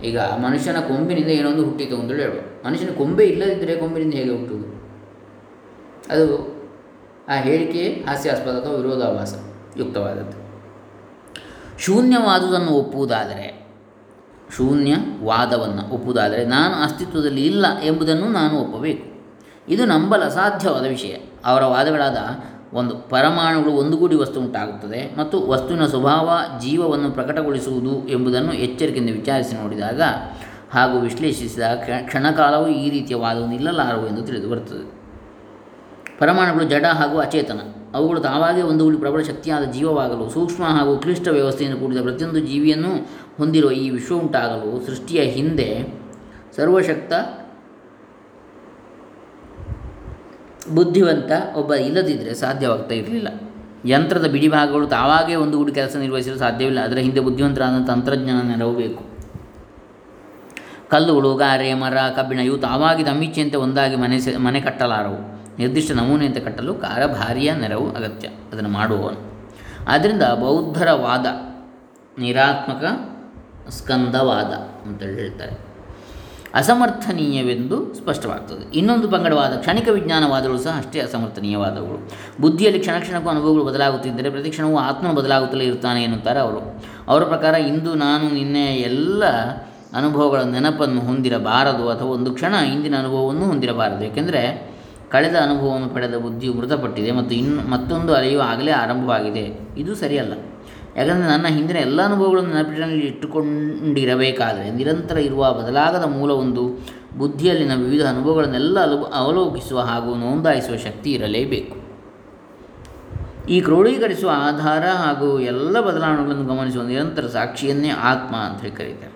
ಈಗ ಮನುಷ್ಯನ ಕೊಂಬಿನಿಂದ ಏನೊಂದು ಹುಟ್ಟಿತು ಅಂತೇಳಿ ಹೇಳುವ. ಮನುಷ್ಯನ ಕೊಂಬೆ ಇಲ್ಲದಿದ್ದರೆ ಕೊಂಬಿನಿಂದ ಹೇಗೆ ಹುಟ್ಟುವುದು? ಅದು ಆ ಹೇಳಿಕೆ ಹಾಸ್ಯಾಸ್ಪದ ಅಥವಾ ವಿರೋಧಾಭಾಸ. ಯುಕ್ತವಾದದ್ದು. ಶೂನ್ಯವಾದುದನ್ನು ಒಪ್ಪುವುದಾದರೆ, ಶೂನ್ಯವಾದವನ್ನು ಒಪ್ಪುವುದಾದರೆ ನಾನು ಅಸ್ತಿತ್ವದಲ್ಲಿ ಇಲ್ಲ ಎಂಬುದನ್ನು ನಾನು ಒಪ್ಪಬೇಕು. ಇದು ನಂಬಲು ಅಸಾಧ್ಯವಾದ ವಿಷಯ. ಅವರ ವಾದಗಳಾದ ಒಂದು ಪರಮಾಣುಗಳು ಒಂದುಗೂಡಿ ವಸ್ತು ಉಂಟಾಗುತ್ತದೆ ಮತ್ತು ವಸ್ತುವಿನ ಸ್ವಭಾವ ಜೀವವನ್ನು ಪ್ರಕಟಗೊಳಿಸುವುದು ಎಂಬುದನ್ನು ಎಚ್ಚರಿಕೆಯಿಂದ ವಿಚಾರಿಸಿ ನೋಡಿದಾಗ ಹಾಗೂ ವಿಶ್ಲೇಷಿಸಿದಾಗ ಕ್ಷಣಕಾಲವೂ ಈ ರೀತಿಯ ವಾದವನ್ನು ಇಲ್ಲಲಾರವು ಎಂದು ತಿಳಿದು ಬರುತ್ತದೆ. ಪರಮಾಣುಗಳು ಜಡ ಹಾಗೂ ಅಚೇತನ. ಅವುಗಳು ತಾವಾಗೇ ಒಂದುಗೂಡಿ ಪ್ರಬಲ ಶಕ್ತಿಯಾದ ಜೀವವಾಗಲು ಸೂಕ್ಷ್ಮ ಹಾಗೂ ಕ್ಲಿಷ್ಟ ವ್ಯವಸ್ಥೆಯನ್ನು ಕೂಡಿದ ಪ್ರತಿಯೊಂದು ಜೀವಿಯನ್ನು ಹೊಂದಿರುವ ಈ ವಿಶ್ವ ಉಂಟಾಗಲು ಸೃಷ್ಟಿಯ ಹಿಂದೆ ಸರ್ವಶಕ್ತ, ಬುದ್ಧಿವಂತ ಒಬ್ಬ ಇಲ್ಲದಿದ್ದರೆ ಸಾಧ್ಯವಾಗ್ತಾ ಇರಲಿಲ್ಲ. ಯಂತ್ರದ ಬಿಡಿಭಾಗಗಳು ತಾವಾಗೇ ಒಂದು ಗುಡಿ ಕೆಲಸ ನಿರ್ವಹಿಸಲು ಸಾಧ್ಯವಿಲ್ಲ. ಅದರ ಹಿಂದೆ ಬುದ್ಧಿವಂತರಾದ ತಂತ್ರಜ್ಞಾನ ನೆರವು ಬೇಕು ಕಲ್ಲುಗಳು, ಗಾರೆ, ಮರ, ಕಬ್ಬಿಣ ಇವು ತಾವಾಗಿ ತಮ್ಮಿಚ್ಛೆಯಂತೆ ಒಂದಾಗಿ ಮನೆ ಮನೆ ಕಟ್ಟಲಾರವು. ನಿರ್ದಿಷ್ಟ ನಮೂನೆಯಂತೆ ಕಟ್ಟಲು ಕಾರಭಾರಿಯ ನೆರವು ಅಗತ್ಯ. ಅದನ್ನು ಮಾಡುವವನು. ಆದ್ದರಿಂದ ಬೌದ್ಧರ ವಾದ ನಿರಾತ್ಮಕ, ಸ್ಕಂದವಾದ ಅಂತೇಳಿ ಹೇಳ್ತಾರೆ. ಅಸಮರ್ಥನೀಯವೆಂದು ಸ್ಪಷ್ಟವಾಗ್ತದೆ. ಇನ್ನೊಂದು ಪಂಗಡವಾದ ಕ್ಷಣಿಕ ವಿಜ್ಞಾನವಾದಗಳು ಸಹ ಅಷ್ಟೇ ಅಸಮರ್ಥನೀಯವಾದವುಗಳು. ಬುದ್ಧಿಯಲ್ಲಿ ಕ್ಷಣ ಕ್ಷಣಕ್ಕೂ ಅನುಭವಗಳು ಬದಲಾಗುತ್ತಿದ್ದರೆ ಪ್ರತಿ ಕ್ಷಣವೂ ಆತ್ಮನು ಬದಲಾಗುತ್ತಲೇ ಇರ್ತಾನೆ ಎನ್ನುತ್ತಾರೆ ಅವರು. ಅವರ ಪ್ರಕಾರ ಇಂದು ನಾನು ನಿನ್ನೆ ಎಲ್ಲ ಅನುಭವಗಳ ನೆನಪನ್ನು ಹೊಂದಿರಬಾರದು ಅಥವಾ ಒಂದು ಕ್ಷಣ ಇಂದಿನ ಅನುಭವವನ್ನು ಹೊಂದಿರಬಾರದು. ಏಕೆಂದರೆ ಕಳೆದ ಅನುಭವವನ್ನು ಪಡೆದ ಬುದ್ಧಿಯು ಮೃತಪಟ್ಟಿದೆ ಮತ್ತು ಇನ್ನು ಮತ್ತೊಂದು ಅಲೆಯು ಆಗಲೇ ಆರಂಭವಾಗಿದೆ. ಇದು ಸರಿಯಲ್ಲ. ಯಾಕಂದರೆ ನನ್ನ ಹಿಂದಿನ ಎಲ್ಲ ಅನುಭವಗಳನ್ನು ನೆನಪಿನಲ್ಲಿ ಇಟ್ಟುಕೊಂಡಿರಬೇಕಾದರೆ ನಿರಂತರ ಇರುವ ಬದಲಾಗದ ಮೂಲವೊಂದು ಬುದ್ಧಿಯಲ್ಲಿನ ವಿವಿಧ ಅನುಭವಗಳನ್ನೆಲ್ಲ ಅವಲೋಕಿಸುವ ಹಾಗೂ ನೋಂದಾಯಿಸುವ ಶಕ್ತಿ ಇರಲೇಬೇಕು. ಈ ಕ್ರೋಢೀಕರಿಸುವ ಆಧಾರ ಹಾಗೂ ಎಲ್ಲ ಬದಲಾವಣೆಗಳನ್ನು ಗಮನಿಸುವ ನಿರಂತರ ಸಾಕ್ಷಿಯನ್ನೇ ಆತ್ಮ ಅಂತ ಹೇಳಿ ಕರೀತಾರೆ.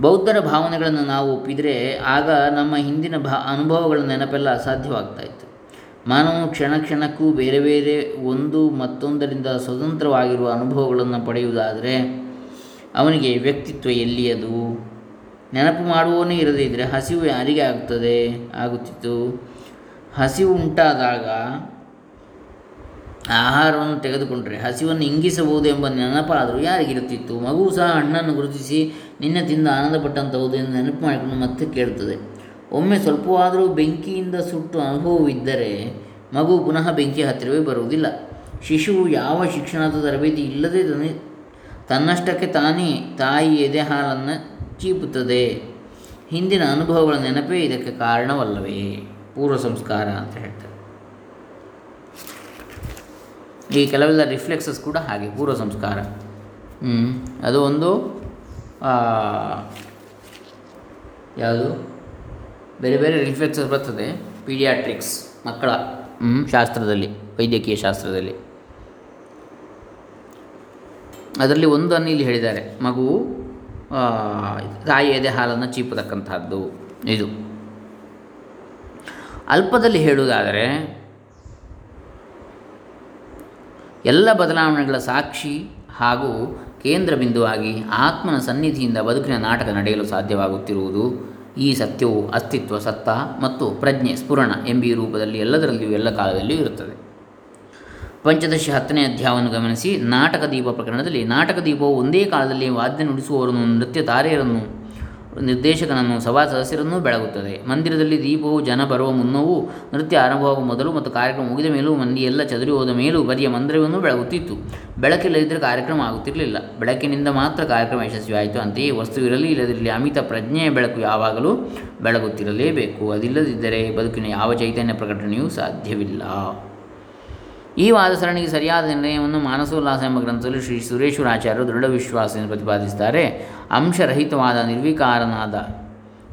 ಬೌದ್ಧರ ಭಾವನೆಗಳನ್ನು ನಾವು ಒಪ್ಪಿದರೆ ಆಗ ನಮ್ಮ ಹಿಂದಿನ ಭಾ ಅನುಭವಗಳ ನೆನಪೆಲ್ಲ ಅಸಾಧ್ಯವಾಗ್ತಾ ಇತ್ತು. ಮಾನವನು ಕ್ಷಣ ಕ್ಷಣಕ್ಕೂ ಬೇರೆ ಬೇರೆ ಒಂದು ಮತ್ತೊಂದರಿಂದ ಸ್ವತಂತ್ರವಾಗಿರುವ ಅನುಭವಗಳನ್ನು ಪಡೆಯುವುದಾದರೆ ಅವನಿಗೆ ವ್ಯಕ್ತಿತ್ವ ಎಲ್ಲಿಯದು ನೆನಪು ಮಾಡುವವನೇ ಇರದೇ ಇದ್ದರೆ ಹಸಿವು ಯಾರಿಗೆ ಆಗುತ್ತದೆ, ಆಗುತ್ತಿತ್ತು. ಹಸಿವು ಉಂಟಾದಾಗ ಆಹಾರವನ್ನು ತೆಗೆದುಕೊಂಡರೆ ಹಸಿವನ್ನು ಇಂಗಿಸಬಹುದು ಎಂಬ ನೆನಪಾದರೂ ಯಾರಿಗಿರುತ್ತಿತ್ತು? ಮಗು ಸಹ ಹಣ್ಣನ್ನು ಗುರುತಿಸಿ, ನಿನ್ನೆ ತಿಂದ ಆನಂದಪಟ್ಟಂಥವುದು ಎಂದು ನೆನಪು ಮಾಡಿಕೊಂಡು ಮತ್ತೆ ಕೇಳುತ್ತದೆ. ಒಮ್ಮೆ ಸ್ವಲ್ಪವಾದರೂ ಬೆಂಕಿಯಿಂದ ಸುಟ್ಟು ಅನುಭವವಿದ್ದರೆ ಮಗು ಪುನಃ ಬೆಂಕಿ ಹತ್ತಿರವೇ ಬರುವುದಿಲ್ಲ. ಶಿಶುವು ಯಾವ ಶಿಕ್ಷಣದ ತರಬೇತಿ ಇಲ್ಲದೆ ತನ್ನಷ್ಟಕ್ಕೆ ತಾನೇ ತಾಯಿ ಎದೆ ಹಾಲನ್ನು ಚೀಪುತ್ತದೆ. ಹಿಂದಿನ ಅನುಭವಗಳ ನೆನಪೇ ಇದಕ್ಕೆ ಕಾರಣವಲ್ಲವೇ? ಪೂರ್ವ ಸಂಸ್ಕಾರ ಅಂತ ಹೇಳ್ತಾರೆ. ಈ ಕೆಲವೆಲ್ಲ ರಿಫ್ಲೆಕ್ಸಸ್ ಕೂಡ ಹಾಗೆ ಪೂರ್ವ ಸಂಸ್ಕಾರ. ಅದು ಒಂದು ಯಾವುದು? ಬೇರೆ ಬೇರೆ ರಿಫ್ಲೆಕ್ಸಸ್ ಬರ್ತದೆ. ಪೀಡಿಯಾಟ್ರಿಕ್ಸ್ ಮಕ್ಕಳ ಶಾಸ್ತ್ರದಲ್ಲಿ ವೈದ್ಯಕೀಯ ಶಾಸ್ತ್ರದಲ್ಲಿ. ಅದರಲ್ಲಿ ಒಂದನ್ನು ಇಲ್ಲಿ ಹೇಳಿದ್ದಾರೆ. ಮಗು ತಾಯಿ ಎದೆ ಹಾಲನ್ನು ಚೀಪತಕ್ಕಂಥದ್ದು ಇದು. ಅಲ್ಪದಲ್ಲಿ ಹೇಳುವುದಾದರೆ ಎಲ್ಲ ಬದಲಾವಣೆಗಳ ಸಾಕ್ಷಿ ಹಾಗೂ ಕೇಂದ್ರ ಬಿಂದುವಾಗಿ ಆತ್ಮನ ಸನ್ನಿಧಿಯಿಂದ ಬದುಕಿನ ನಾಟಕ ನಡೆಯಲು ಸಾಧ್ಯವಾಗುತ್ತಿರುವುದು ಈ ಸತ್ಯವು ಅಸ್ತಿತ್ವ, ಸತ್ತ ಮತ್ತು ಪ್ರಜ್ಞೆ, ಸ್ಫುರಣ ಎಂಬಿ ರೂಪದಲ್ಲಿ ಎಲ್ಲದರಲ್ಲಿಯೂ ಎಲ್ಲ ಕಾಲದಲ್ಲಿಯೂ ಇರುತ್ತದೆ. ಪಂಚದಶಿ ಹತ್ತನೇ ಅಧ್ಯಾಯವನ್ನು ಗಮನಿಸಿ, ನಾಟಕ ದೀಪ ಪ್ರಕರಣದಲ್ಲಿ ನಾಟಕ ದೀಪವು ಒಂದೇ ಕಾಲದಲ್ಲಿ ವಾದ್ಯ ನುಡಿಸುವವರನ್ನು ನೃತ್ಯ ನಿರ್ದೇಶಕನನ್ನು ಸಭಾ ಸದಸ್ಯರನ್ನೂ ಬೆಳಗುತ್ತದೆ. ಮಂದಿರದಲ್ಲಿ ದೀಪವು, ಜನ ಬರುವ ಮುನ್ನವೂ ನೃತ್ಯ ಆರಂಭವಾಗುವ ಮೊದಲು ಮತ್ತು ಕಾರ್ಯಕ್ರಮ ಮುಗಿದ ಮೇಲೂ ಮಂದಿ ಎಲ್ಲ ಚದುರಿ ಹೋದ ಮೇಲೂ ಬರಿಯ ಮಂದಿರವನ್ನು ಬೆಳಗುತ್ತಿತ್ತು. ಬೆಳಕಿಲ್ಲದಿದ್ದರೆ ಕಾರ್ಯಕ್ರಮ ಆಗುತ್ತಿರಲಿಲ್ಲ. ಬೆಳಕಿನಿಂದ ಮಾತ್ರ ಕಾರ್ಯಕ್ರಮ ಯಶಸ್ವಿಯಾಯಿತು. ಅಂತೆಯೇ ವಸ್ತು ಇರಲಿ, ಇಲ್ಲದಿರಲಿ ಅಮಿತ ಪ್ರಜ್ಞೆಯ ಬೆಳಕು ಯಾವಾಗಲೂ ಬೆಳಗುತ್ತಿರಲೇಬೇಕು. ಅದಿಲ್ಲದಿದ್ದರೆ ಬದುಕಿನ ಯಾವ ಚೈತನ್ಯ ಪ್ರಕಟಣೆಯೂ ಸಾಧ್ಯವಿಲ್ಲ. ಈ ವಾದಸರಣಿಗೆ ಸರಿಯಾದ ನಿರ್ಣಯವನ್ನು ಮಾನಸೋಲ್ಲಾಸ ಎಂಬ ಗ್ರಂಥದಲ್ಲಿ ಶ್ರೀ ಸುರೇಶ್ವರಾಚಾರ್ಯರು ದೃಢ ವಿಶ್ವಾಸದಿಂದ ಪ್ರತಿಪಾದಿಸುತ್ತಾರೆ ಅಂಶರಹಿತವಾದ ನಿರ್ವಿಕಾರನಾದ,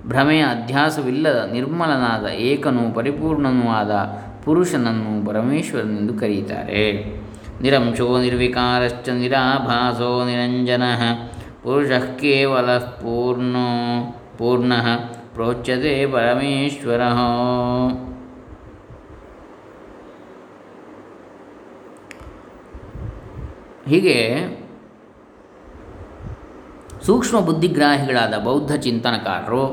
ಭ್ರಮೆಯ ಅಧ್ಯಾಸವಿಲ್ಲದ, ನಿರ್ಮಲನಾದ, ಏಕನು ಪರಿಪೂರ್ಣನೂ ಆದ ಪುರುಷನನ್ನು ಪರಮೇಶ್ವರನೆಂದು ಕರೆಯುತ್ತಾರೆ. ನಿರಂಶೋ ನಿರ್ವಿಕಾರಶ್ಚ ನಿರಾಭಾಸೋ ನಿರಂಜನ, ಪುರುಷ ಕೇವಲ ಪೂರ್ಣೋ, ಪೂರ್ಣ ಪ್ರೋಚ್ಯತೆ ಪರಮೇಶ್ವರ. ಹೀಗೆ ಸೂಕ್ಷ್ಮ ಬುದ್ಧಿಗ್ರಾಹಿಗಳಾದ ಬೌದ್ಧ ಚಿಂತನಕಾರರು,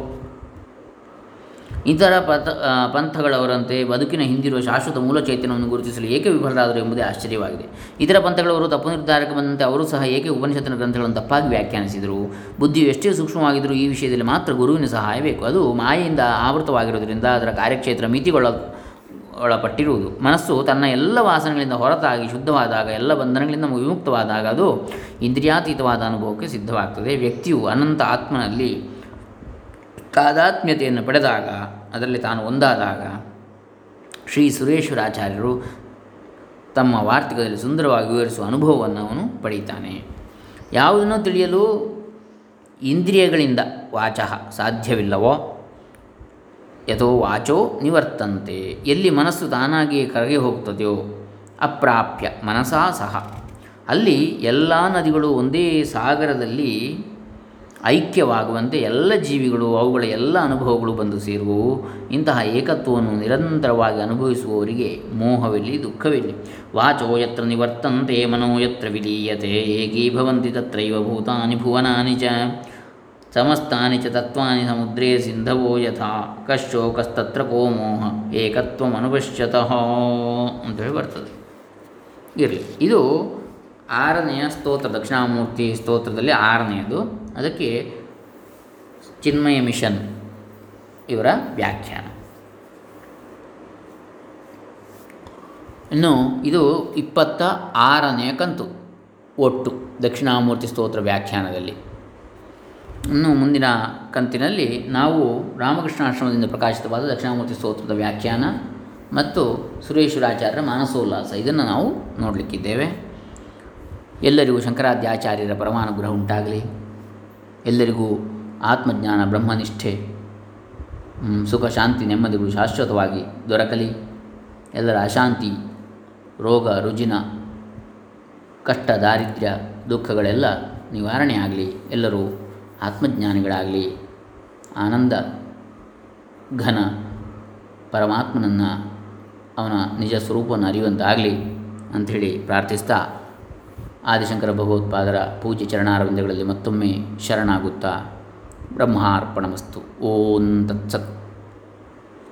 ಇತರ ಪಥ ಪಂಥಗಳವರಂತೆ ಬದುಕಿನ ಹಿಂದಿರುವ ಶಾಶ್ವತ ಮೂಲ ಚೈತನ್ಯವನ್ನು ಗುರುತಿಸಲು ಏಕೆ ವಿಫಲರಾದರು ಎಂಬುದೇ ಆಶ್ಚರ್ಯವಾಗಿದೆ. ಇತರ ಪಂಥಗಳವರು ತಪ್ಪು ನಿರ್ಧಾರಕ್ಕೆ ಬಂದಂತೆ ಅವರು ಸಹ ಏಕೆ ಉಪನಿಷತ್ತಿನ ಗ್ರಂಥಗಳನ್ನು ತಪ್ಪಾಗಿ ವ್ಯಾಖ್ಯಾನಿಸಿದರು? ಬುದ್ಧಿಯು ಎಷ್ಟೇ ಸೂಕ್ಷ್ಮವಾಗಿದ್ದರೂ ಈ ವಿಷಯದಲ್ಲಿ ಮಾತ್ರ ಗುರುವಿನ ಸಹಾಯ ಬೇಕು. ಅದು ಮಾಯೆಯಿಂದ ಆವೃತವಾಗಿರುವುದರಿಂದ ಅದರ ಕಾರ್ಯಕ್ಷೇತ್ರ ಮಿತಿಗೊಳ್ಳ ಒಳಪಟ್ಟಿರುವುದು. ಮನಸ್ಸು ತನ್ನ ಎಲ್ಲ ವಾಸನೆಗಳಿಂದ ಹೊರತಾಗಿ ಶುದ್ಧವಾದಾಗ, ಎಲ್ಲ ಬಂಧನಗಳಿಂದ ವಿಮುಕ್ತವಾದಾಗ ಅದು ಇಂದ್ರಿಯಾತೀತವಾದ ಅನುಭವಕ್ಕೆ ಸಿದ್ಧವಾಗ್ತದೆ. ವ್ಯಕ್ತಿಯು ಅನಂತ ಆತ್ಮನಲ್ಲಿ ಕಾದಾತ್ಮ್ಯತೆಯನ್ನು ಪಡೆದಾಗ, ಅದರಲ್ಲಿ ತಾನು ಒಂದಾದಾಗ, ಶ್ರೀ ಸುರೇಶ್ವರಾಚಾರ್ಯರು ತಮ್ಮ ವಾರ್ತಿಕದಲ್ಲಿ ಸುಂದರವಾಗಿ ವಿವರಿಸುವ ಅನುಭವವನ್ನು ಅವನು ಪಡೆಯುತ್ತಾನೆ. ಯಾವುದನ್ನು ತಿಳಿಯಲು ಇಂದ್ರಿಯಗಳಿಂದ ವಾಚ ಸಾಧ್ಯವಿಲ್ಲವೋ ಯಥೋ ವಾಚೋ ನಿವರ್ತಂತೆ. ಎಲ್ಲಿ ಮನಸ್ಸು ತಾನಾಗಿಯೇ ಕರಗಿ ಹೋಗ್ತದೆಯೋ ಅಪ್ರಾಪ್ಯ ಮನಸಾ ಸಹ. ಅಲ್ಲಿ ಎಲ್ಲ ನದಿಗಳು ಒಂದೇ ಸಾಗರದಲ್ಲಿ ಐಕ್ಯವಾಗುವಂತೆ ಎಲ್ಲ ಜೀವಿಗಳು, ಅವುಗಳ ಎಲ್ಲ ಅನುಭವಗಳು ಬಂದು ಸೇರುವು ಇಂತಹ ಏಕತ್ವವನ್ನು ನಿರಂತರವಾಗಿ ಅನುಭವಿಸುವವರಿಗೆ ಮೋಹವಿಲ್ಲಿ ದುಃಖವಿಲ್ಲಿ ವಾಚೋ ಯತ್ರ ನಿವರ್ತಂತೆ, ಮನೋ ಯತ್ರ ವಿಲೀಯತೆ. ಏಕೀಭವಂತಿ ತತ್ರೈವ ಭೂತಾನಿ ಭುವನಾನಿ ಚ. ಸಮಸ್ತಾನಿ ಚ ತತ್ವಾನಿ ಸಮುದ್ರೇ ಸಿಂಧವೋ ಯಥಾ ಕಶ್ಚೋಕಸ್ತತ್ರ ಕೋ ಮೋಹ ಏಕತ್ವಮನುಪಶ್ಯತಃ ಅಂತೇಳಿ ಬರ್ತದೆ ಇರಲಿ, ಇದು ಆರನೆಯ ಸ್ತೋತ್ರ, ದಕ್ಷಿಣಾಮೂರ್ತಿ ಸ್ತೋತ್ರದಲ್ಲಿ ಆರನೆಯದು. ಅದಕ್ಕೆ ಚಿನ್ಮಯ ಮಿಷನ್ ಇವರ ವ್ಯಾಖ್ಯಾನ. ಇನ್ನು ಇದು ಇಪ್ಪತ್ತ ಆರನೆಯ ಕಂತು, ಒಟ್ಟು ದಕ್ಷಿಣಾಮೂರ್ತಿ ಸ್ತೋತ್ರ ವ್ಯಾಖ್ಯಾನದಲ್ಲಿ. ಇನ್ನು ಮುಂದಿನ ಕಂತಿನಲ್ಲಿ ನಾವು ರಾಮಕೃಷ್ಣ ಆಶ್ರಮದಿಂದ ಪ್ರಕಾಶಿತವಾದ ದಕ್ಷಿಣಾಮೂರ್ತಿ ಸ್ತೋತ್ರದ ವ್ಯಾಖ್ಯಾನ ಮತ್ತು ಸುರೇಶ್ವರಾಚಾರ್ಯರ ಮಾನಸೋಲ್ಲಾಸ. ಇದನ್ನು ನಾವು ನೋಡಲಿಕ್ಕಿದ್ದೇವೆ. ಎಲ್ಲರಿಗೂ ಶಂಕರಾದ್ಯಾಚಾರ್ಯರ ಪರಮಾನುಗ್ರಹ ಉಂಟಾಗಲಿ. ಎಲ್ಲರಿಗೂ ಆತ್ಮಜ್ಞಾನ, ಬ್ರಹ್ಮನಿಷ್ಠೆ ಸುಖ, ಶಾಂತಿ, ನೆಮ್ಮದಿಗಳು ಶಾಶ್ವತವಾಗಿ ದೊರಕಲಿ. ಎಲ್ಲರ ಅಶಾಂತಿ, ರೋಗ, ರುಜಿನ, ಕಷ್ಟ, ದಾರಿದ್ರ್ಯ, ದುಃಖಗಳೆಲ್ಲ ನಿವಾರಣೆ ಆಗಲಿ. ಎಲ್ಲರೂ ಆತ್ಮಜ್ಞಾನಿಗಳಾಗಲಿ, ಆನಂದ, ಘನ ಪರಮಾತ್ಮನನ್ನು ಅವನ ನಿಜ ಸ್ವರೂಪವನ್ನು ಅರಿಯುವಂತಾಗಲಿ ಅಂಥೇಳಿ ಪ್ರಾರ್ಥಿಸ್ತಾ ಆದಿಶಂಕರ ಭಗವತ್ಪಾದರ ಪೂಜೆ ಚರಣಾರವಿಂದಗಳಲ್ಲಿ ಮತ್ತೊಮ್ಮೆ ಶರಣಾಗುತ್ತಾ ಬ್ರಹ್ಮಾರ್ಪಣಮಸ್ತು. ಓಂ ತತ್ಸತ್.